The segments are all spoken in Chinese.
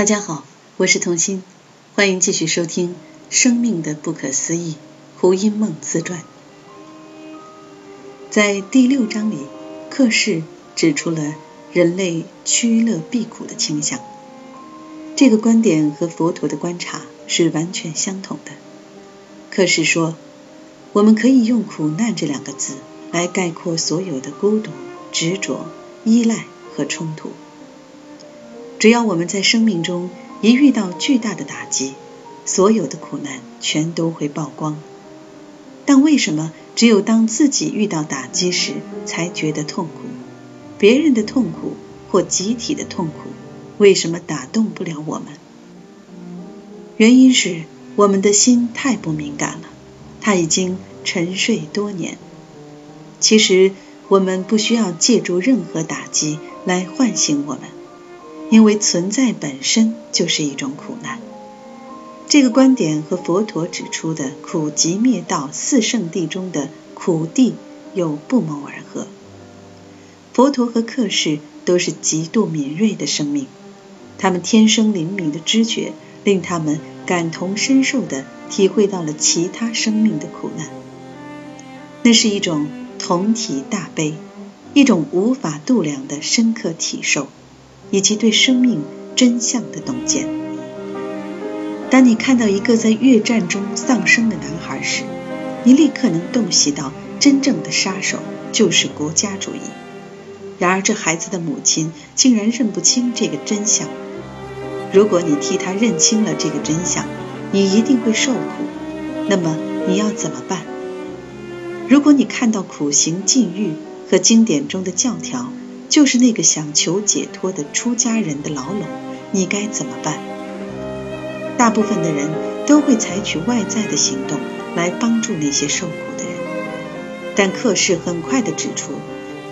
大家好，我是童心，欢迎继续收听《生命的不可思议》胡因梦自传。在第六章里，克氏指出了人类趋乐避苦的倾向。这个观点和佛陀的观察是完全相同的。克氏说，我们可以用“苦难”这两个字来概括所有的孤独、执着、依赖和冲突。只要我们在生命中一遇到巨大的打击，所有的苦难全都会曝光。但为什么只有当自己遇到打击时才觉得痛苦？别人的痛苦或集体的痛苦，为什么打动不了我们？原因是我们的心太不敏感了，它已经沉睡多年。其实我们不需要借助任何打击来唤醒我们。因为存在本身就是一种苦难，这个观点和佛陀指出的苦集灭道四圣地中的苦地又不谋而合。佛陀和克氏都是极度敏锐的生命，他们天生灵敏的知觉令他们感同身受地体会到了其他生命的苦难。那是一种同体大悲，一种无法度量的深刻体受。以及对生命真相的洞见。当你看到一个在越战中丧生的男孩时，你立刻能洞悉到真正的杀手就是国家主义。然而，这孩子的母亲竟然认不清这个真相。如果你替他认清了这个真相，你一定会受苦。那么，你要怎么办？如果你看到苦行禁欲和经典中的教条，就是那个想求解脱的出家人的牢笼，你该怎么办？大部分的人都会采取外在的行动来帮助那些受苦的人，但克氏很快地指出，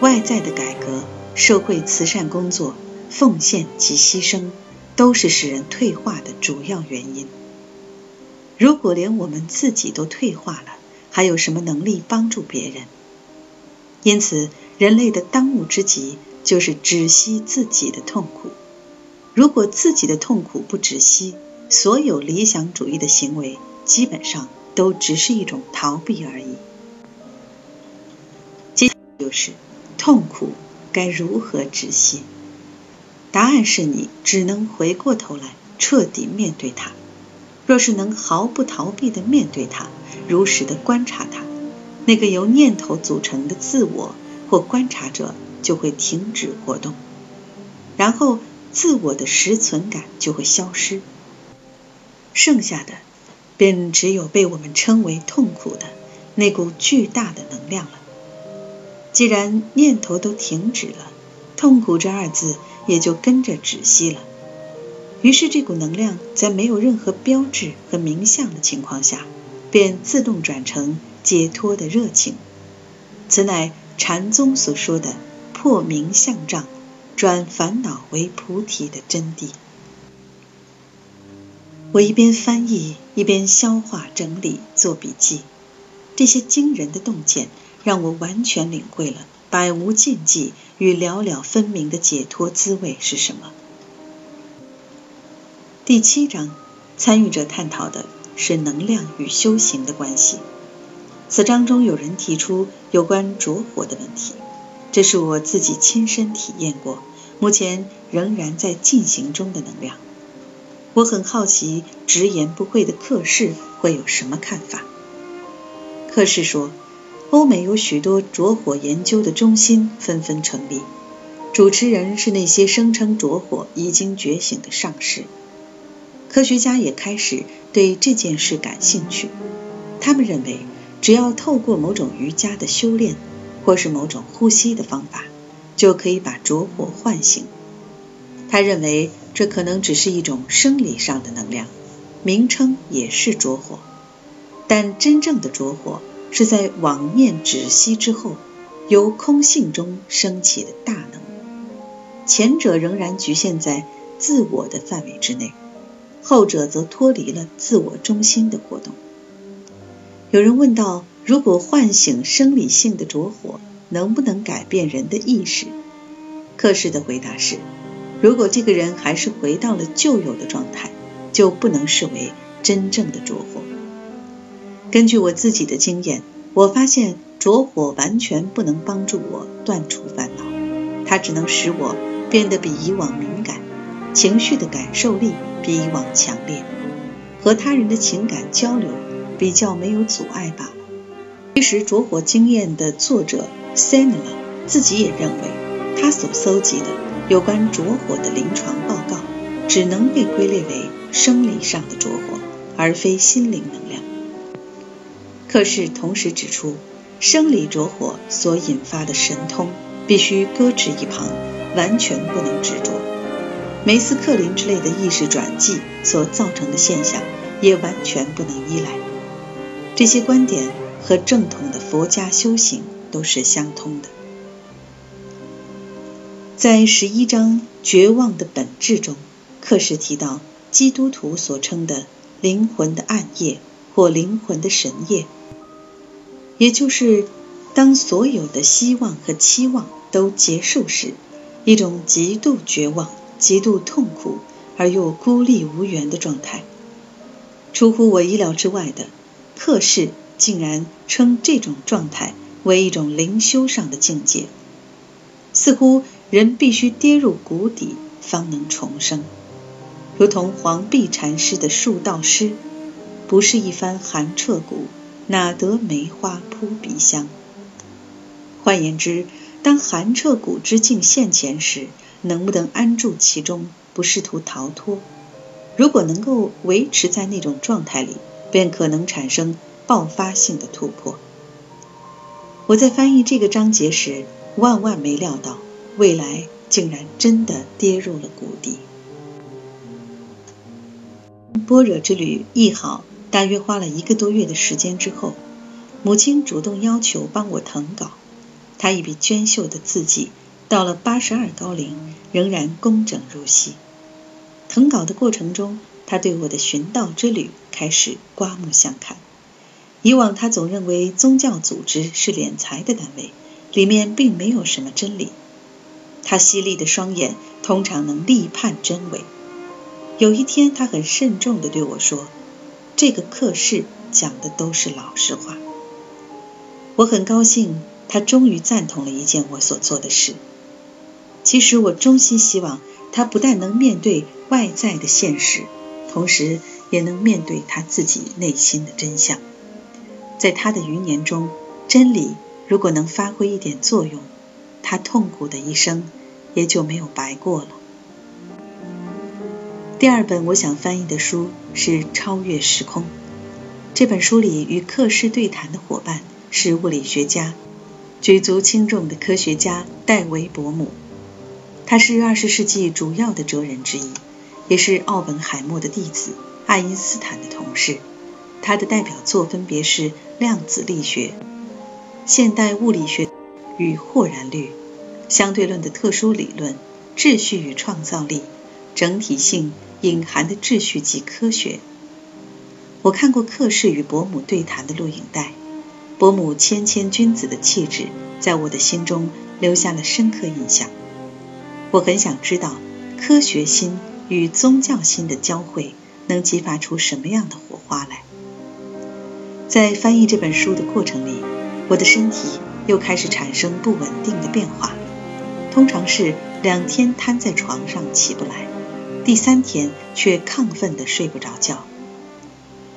外在的改革、社会慈善工作、奉献及牺牲，都是使人退化的主要原因。如果连我们自己都退化了，还有什么能力帮助别人？因此，人类的当务之急。就是止息自己的痛苦。如果自己的痛苦不止息，所有理想主义的行为基本上都只是一种逃避而已。接就是痛苦该如何止息？答案是你只能回过头来彻底面对它。若是能毫不逃避地面对它，如实地观察它，那个由念头组成的自我或观察者。就会停止活动，然后自我的实存感就会消失，剩下的便只有被我们称为痛苦的那股巨大的能量了。既然念头都停止了，痛苦这二字也就跟着止息了。于是这股能量在没有任何标志和名相的情况下，便自动转成解脱的热情。此乃禅宗所说的。破明相障，转烦恼为菩提的真谛。我一边翻译，一边消化整理，做笔记。这些惊人的洞见，让我完全领会了百无禁忌与了了分明的解脱滋味是什么。第七章，参与者探讨的是能量与修行的关系。此章中有人提出有关着火的问题。这是我自己亲身体验过，目前仍然在进行中的能量。我很好奇，直言不讳的克氏会有什么看法？克氏说，欧美有许多着火研究的中心纷纷成立，主持人是那些声称着火已经觉醒的上士。科学家也开始对这件事感兴趣，他们认为，只要透过某种瑜伽的修炼。或是某种呼吸的方法，就可以把着火唤醒。他认为这可能只是一种生理上的能量，名称也是着火。但真正的着火是在网念止息之后，由空性中升起的大能。前者仍然局限在自我的范围之内，后者则脱离了自我中心的活动。有人问道。如果唤醒生理性的着火，能不能改变人的意识？克氏的回答是：如果这个人还是回到了旧有的状态，就不能视为真正的着火。根据我自己的经验，我发现着火完全不能帮助我断除烦恼，它只能使我变得比以往敏感，情绪的感受力比以往强烈，和他人的情感交流比较没有阻碍罢了。其实，着火经验的作者 s a n e l a 自己也认为，他所搜集的有关着火的临床报告，只能被归类为生理上的着火，而非心灵能量。可是同时指出，生理着火所引发的神通必须搁置一旁，完全不能执着。梅斯克林之类的意识转寄所造成的现象，也完全不能依赖。这些观点和正统的佛家修行都是相通的。在十一章“绝望的本质”中，克氏提到基督徒所称的灵魂的暗夜或灵魂的神夜，也就是当所有的希望和期望都结束时，一种极度绝望、极度痛苦而又孤立无援的状态。出乎我意料之外的，客氏竟然称这种状态为一种灵修上的境界，似乎。人必须跌入谷底，方能重生，如同黄碧禅师的树道诗：“不是一番寒彻骨，哪得梅花扑鼻香。”换言之，当寒彻骨之境现前时，能不能安住其中，不试图逃脱？如果能够维持在那种状态里，便可能产生爆发性的突破。我在翻译这个章节时，万万没料到。未来竟然真的跌入了谷底。般若之旅译好，大约花了一个多月的时间之后，母亲主动要求帮我誊稿。她一笔娟秀的字迹，到了八十二高龄仍然工整如昔。誊稿的过程中，他对我的寻道之旅开始刮目相看。以往他总认为宗教组织是敛财的单位，里面并没有什么真理。他犀利的双眼通常能立判真伪。有一天，他很慎重地对我说：“这个课室讲的都是老实话。”我很高兴，他终于赞同了一件我所做的事。其实，我衷心希望他不但能面对外在的现实，同时也能面对他自己内心的真相。在他的余年中，真理如果能发挥一点作用，他痛苦的一生。也就没有白过了。第二本我想翻译的书是《超越时空》。这本书里与克氏对谈的伙伴是物理学家、举足轻重的科学家戴维·伯姆。他是二十世纪主要的哲人之一，也是奥本海默的弟子、爱因斯坦的同事。他的代表作分别是量子力学、现代物理学与霍然律。相对论的特殊理论、秩序与创造力、整体性隐含的秩序及科学。我看过克氏与伯母对谈的录影带，伯母谦谦君子的气质在我的心中留下了深刻印象。我很想知道科学心与宗教心的交汇能激发出什么样的火花来。在翻译这本书的过程里，我的身体又开始产生不稳定的变化。通常是两天瘫在床上起不来，第三天却亢奋的睡不着觉。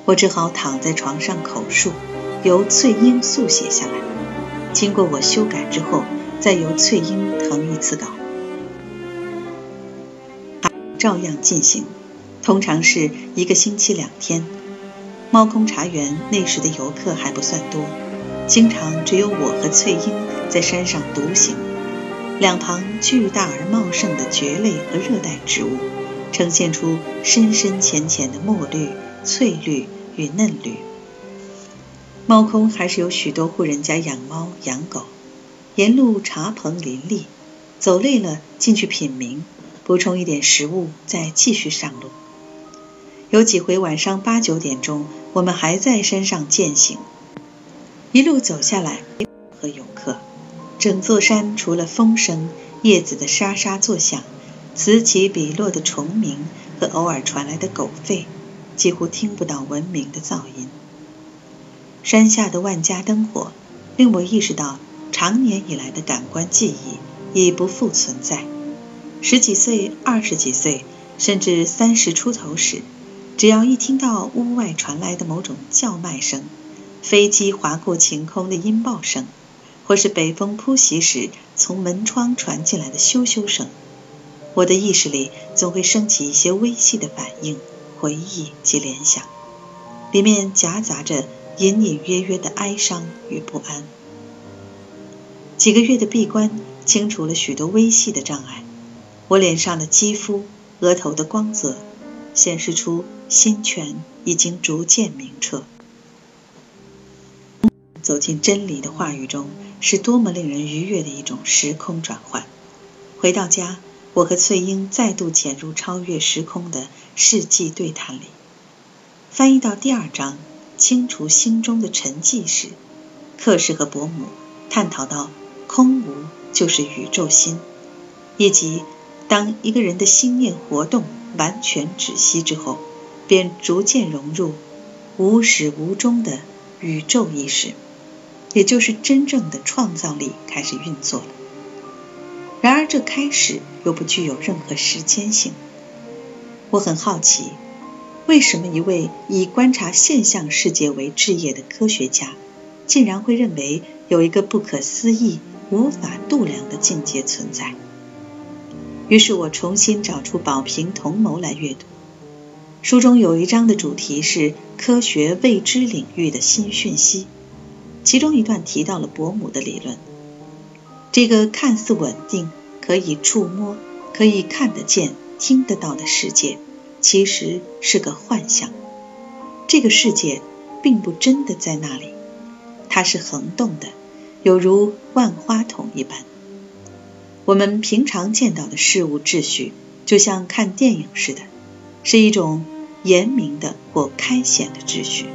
我只好躺在床上口述，由翠英速写下来。经过我修改之后，再由翠英誊一次稿，照样进行。通常是一个星期两天。猫空茶园那时的游客还不算多，经常只有我和翠英在山上独行。两旁巨大而茂盛的蕨类和热带植物，呈现出深深浅浅的墨绿、翠绿与嫩绿。猫空还是有许多户人家养猫养狗，沿路茶棚林立，走累了进去品茗，补充一点食物，再继续上路。有几回晚上八九点钟，我们还在山上践行，一路走下来和游客。整座山除了风声、叶子的沙沙作响，此起彼落的虫鸣和偶尔传来的狗吠，几乎听不到文明的噪音。山下的万家灯火，令我意识到长年以来的感官记忆已不复存在。十几岁、二十几岁，甚至三十出头时，只要一听到屋外传来的某种叫卖声，飞机划过晴空的音爆声，或是北风扑袭时从门窗传进来的咻咻声，我的意识里总会升起一些微细的反应、回忆及联想，里面夹杂着隐隐约约的哀伤与不安。几个月的闭关，清除了许多微细的障碍。我脸上的肌肤、额头的光泽，显示出心泉已经逐渐明澈。走进真理的话语中，是多么令人愉悦的一种时空转换。回到家，我和翠英再度潜入超越时空的世纪对谈里。翻译到第二章“清除心中的沉寂”时，克氏和伯母探讨到空无就是宇宙心，以及。当一个人的心念活动完全止息之后，便逐渐融入无始无终的宇宙意识，也就是真正的创造力开始运作了。然而，这开始又不具有任何时间性。我很好奇，为什么一位以观察现象世界为职业的科学家，竟然会认为有一个不可思议、无法度量的境界存在？于是我重新找出宝瓶同谋来阅读。书中有一章的主题是科学未知领域的新讯息，其中一段提到了伯母的理论。这个看似稳定、可以触摸、可以看得见、听得到的世界，其实是个幻象。这个世界并不真的在那里，它是恒动的，有如万花筒一般。我们平常见到的事物秩序，就像看电影似的，是一种严明的或开显的秩序，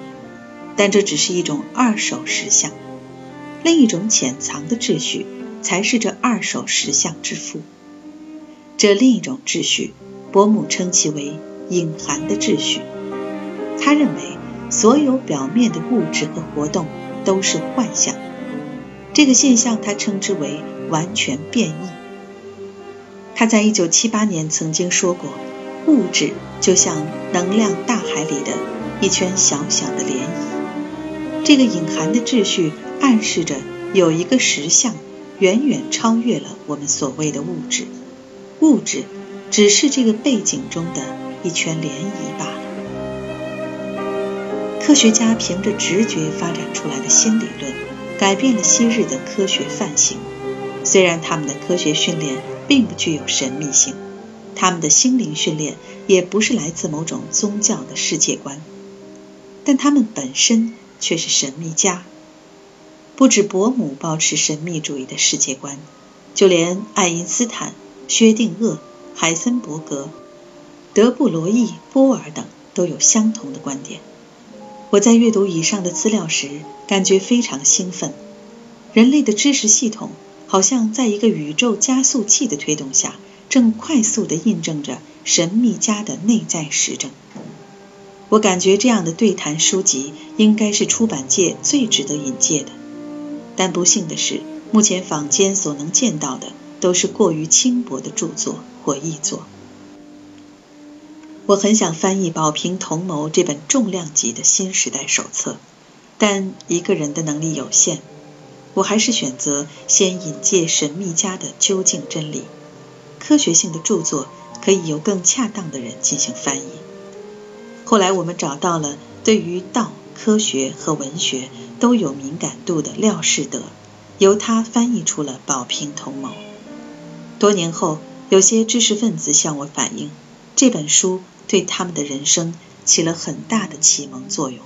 但这只是一种二手实相。另一种潜藏的秩序，才是这二手实相之父。这另一种秩序，伯母称其为隐含的秩序。他认为，所有表面的物质和活动都是幻象。这个现象，他称之为完全变异。他在一九七八年曾经说过：“物质就像能量大海里的一圈小小的涟漪。”这个隐含的秩序暗示着有一个实相远远超越了我们所谓的物质，物质只是这个背景中的一圈涟漪罢了。科学家凭着直觉发展出来的新理论，改变了昔日的科学范型。虽然他们的科学训练。并不具有神秘性，他们的心灵训练也不是来自某种宗教的世界观，但他们本身却是神秘家。不止伯母保持神秘主义的世界观，就连爱因斯坦、薛定谔、海森伯格、德布罗意、波尔等都有相同的观点。我在阅读以上的资料时，感觉非常兴奋。人类的知识系统。好像在一个宇宙加速器的推动下，正快速地印证着神秘家的内在实证。我感觉这样的对谈书籍应该是出版界最值得引介的，但不幸的是，目前坊间所能见到的都是过于轻薄的著作或译作。我很想翻译宝瓶同谋这本重量级的新时代手册，但一个人的能力有限。我还是选择先引介神秘家的究竟真理。科学性的著作可以由更恰当的人进行翻译。后来我们找到了对于道、科学和文学都有敏感度的廖士德，由他翻译出了《宝瓶同谋》。多年后，有些知识分子向我反映，这本书对他们的人生起了很大的启蒙作用。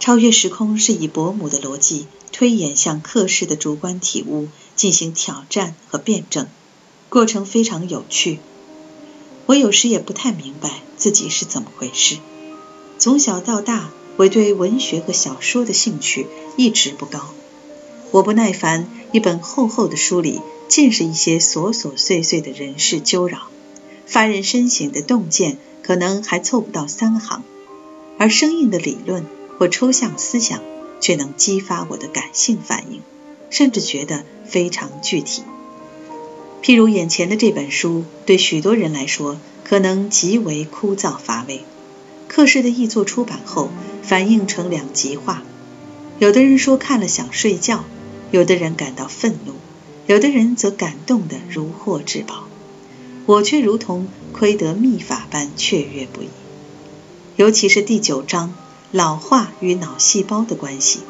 超越时空是以伯母的逻辑推演向克氏的主观体悟进行挑战和辩证，过程非常有趣。我有时也不太明白自己是怎么回事。从小到大，我对文学和小说的兴趣一直不高。我不耐烦一本厚厚的书里尽是一些琐琐碎碎的人事纠扰，发人深省的洞见可能还凑不到三行，而生硬的理论或抽象思想却能激发我的感性反应，甚至觉得非常具体。譬如眼前的这本书，对许多人来说可能极为枯燥乏味。克氏的译作出版后，反应成两极化。有的人说看了想睡觉，有的人感到愤怒，有的人则感动得如获至宝。我却如同窥得秘法般雀跃不已。尤其是第九章老化与脑细胞的关系，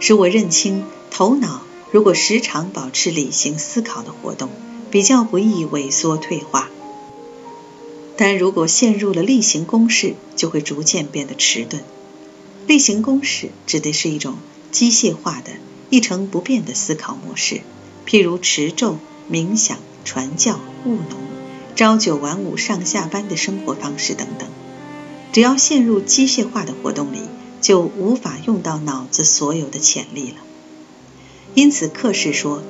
使我认清头脑如果时常保持理性思考的活动。比较不易萎缩退化，但如果陷入了例行公事，就会逐渐变得迟钝。例行公事指的是一种机械化的、一成不变的思考模式，譬如持咒、冥想、传教、务农、朝九晚五上下班的生活方式等等。只要陷入机械化的活动里，就无法用到脑子所有的潜力了。因此，克氏说。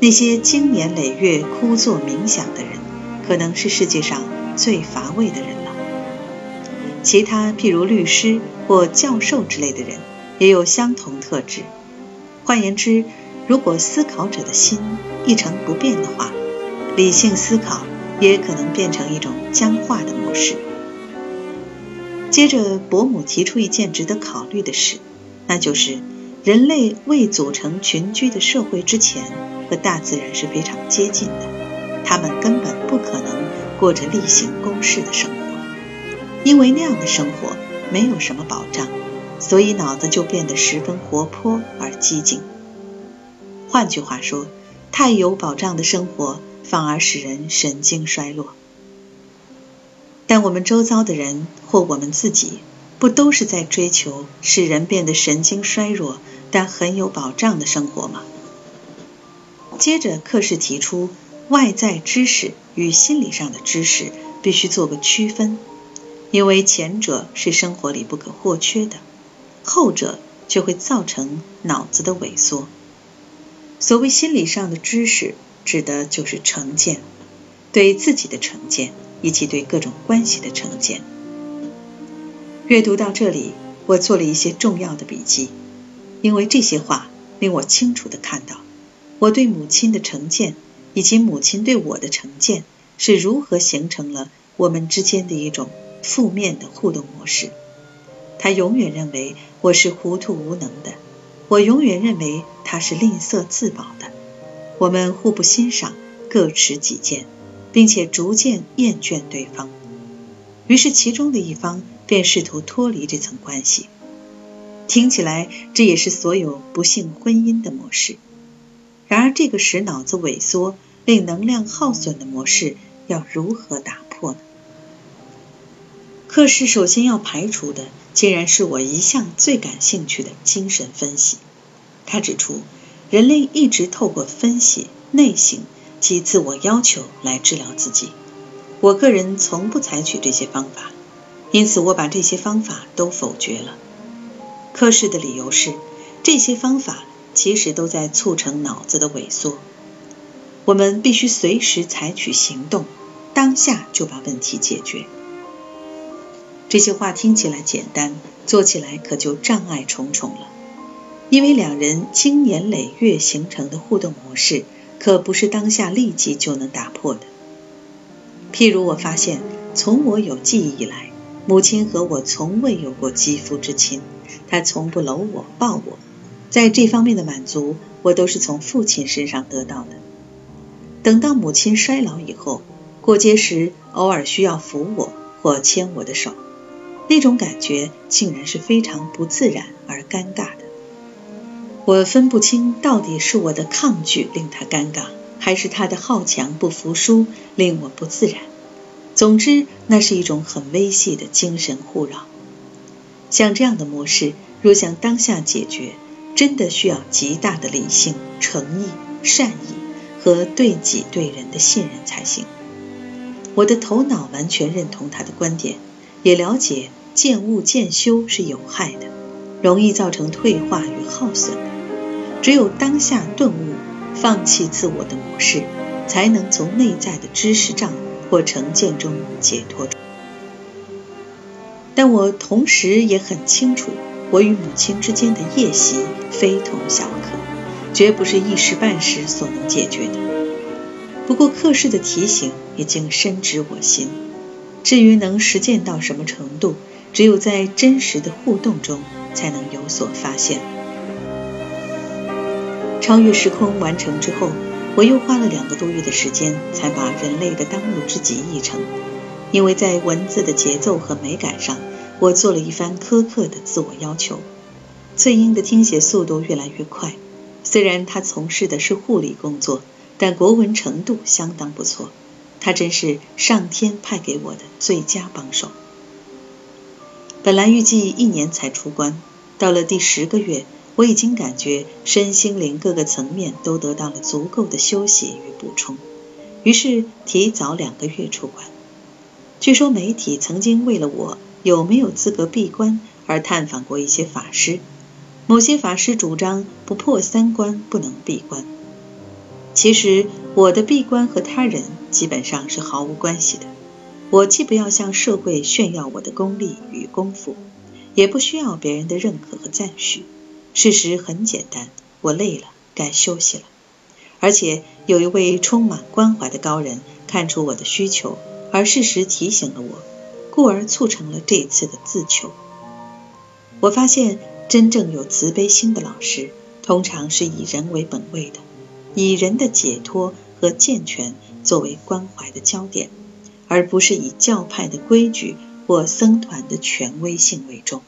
那些经年累月枯坐冥想的人，可能是世界上最乏味的人了。其他譬如律师或教授之类的人，也有相同特质。换言之，如果思考者的心一成不变的话，理性思考也可能变成一种僵化的模式。接着，伯母提出一件值得考虑的事，那就是人类未组成群居的社会之前。和大自然是非常接近的，他们根本不可能过着例行公事的生活，因为那样的生活没有什么保障，所以脑子就变得十分活泼而激进。换句话说，太有保障的生活反而使人神经衰弱。但我们周遭的人或我们自己，不都是在追求使人变得神经衰弱但很有保障的生活吗？接着，克氏提出，外在知识与心理上的知识必须做个区分，因为前者是生活里不可或缺的，后者却会造成脑子的萎缩。所谓心理上的知识，指的就是成见，对自己的成见以及对各种关系的成见。阅读到这里，我做了一些重要的笔记，因为这些话令我清楚地看到。我对母亲的成见，以及母亲对我的成见，是如何形成了我们之间的一种负面的互动模式？她永远认为我是糊涂无能的，我永远认为她是吝啬自保的。我们互不欣赏，各持己见，并且逐渐厌倦对方。于是，其中的一方便试图脱离这层关系。听起来，这也是所有不幸婚姻的模式。然而，这个使脑子萎缩、令能量耗损的模式要如何打破呢？克氏首先要排除的，竟然是我一向最感兴趣的精神分析。他指出，人类一直透过分析、内省及自我要求来治疗自己。我个人从不采取这些方法，因此我把这些方法都否决了。科氏的理由是，这些方法。其实都在促成脑子的萎缩。我们必须随时采取行动，当下就把问题解决。这些话听起来简单，做起来可就障碍重重了。因为两人经年累月形成的互动模式，可不是当下立即就能打破的。譬如，我发现从我有记忆以来，母亲和我从未有过肌肤之亲，她从不搂我、抱我。在这方面的满足，我都是从父亲身上得到的。等到母亲衰老以后，过街时偶尔需要扶我或牵我的手，那种感觉竟然是非常不自然而尴尬。我分不清到底是我的抗拒令他尴尬，还是他的好强不服输令我不自然。总之，那是一种很微细的精神互扰。像这样的模式，若想当下解决，真的需要极大的理性、诚意、善意和对己对人的信任才行。我的头脑完全认同他的观点，也了解见物见修是有害的，容易造成退化与耗损。只有当下顿悟，放弃自我的模式，才能从内在的知识障或成见中解脱。但我同时也很清楚，我与母亲之间的夜袭非同小可，绝不是一时半时所能解决的。不过克氏的提醒已经深植我心，至于能实践到什么程度，只有在真实的互动中才能有所发现。超越时空完成之后，我又花了两个多月的时间才把《人类的当务之急》译成，因为在文字的节奏和美感上，我做了一番苛刻的自我要求。翠英的听写速度越来越快，虽然她从事的是护理工作，但国文程度相当不错。她真是上天派给我的最佳帮手。本来预计一年才出关，到了第十个月。我已经感觉身心灵各个层面都得到了足够的休息与补充，于是提早两个月出关。据说媒体曾经为了我有没有资格闭关而探访过一些法师，某些法师主张不破三关不能闭关。其实我的闭关和他人基本上是毫无关系的。我既不要向社会炫耀我的功力与功夫，也不需要别人的认可和赞许。事实很简单，我累了，该休息了。而且有一位充满关怀的高人看出我的需求，而适时提醒了我，故而促成了这次的自求。我发现，真正有慈悲心的老师，通常是以人为本位的，以人的解脱和健全作为关怀的焦点，而不是以教派的规矩或僧团的权威性为重。